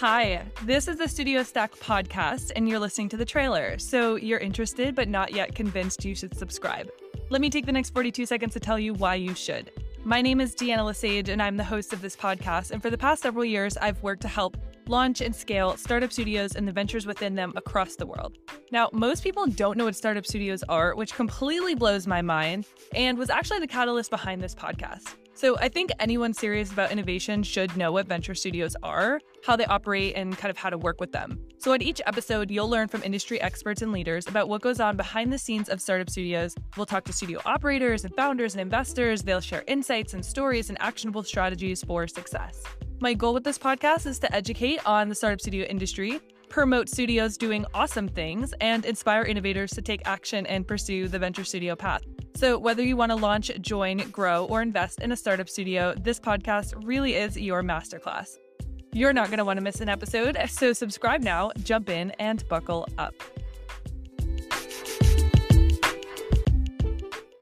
Hi, this is the Studio Stack podcast, and you're listening to the trailer. So you're interested but not yet convinced you should subscribe. Let me take the next 42 seconds to tell you why you should. My name is Dianna Lesage, and I'm the host of this podcast. And for the past several years, I've worked to help launch and scale startup studios and the ventures within them across the world. Now, most people don't know what startup studios are, which completely blows my mind and was actually the catalyst behind this podcast. So, I think anyone serious about innovation should know what venture studios are, how they operate, and kind of how to work with them. So, in each episode, you'll learn from industry experts and leaders about what goes on behind the scenes of startup studios. We'll talk to studio operators and founders and investors. They'll share insights and stories and actionable strategies for success. My goal with this podcast is to educate on the startup studio industry, promote studios doing awesome things, and inspire innovators to take action and pursue the venture studio path. So, whether you want to launch, join, grow, or invest in a startup studio, this podcast really is your masterclass. You're not going to want to miss an episode, so subscribe now, jump in, and buckle up.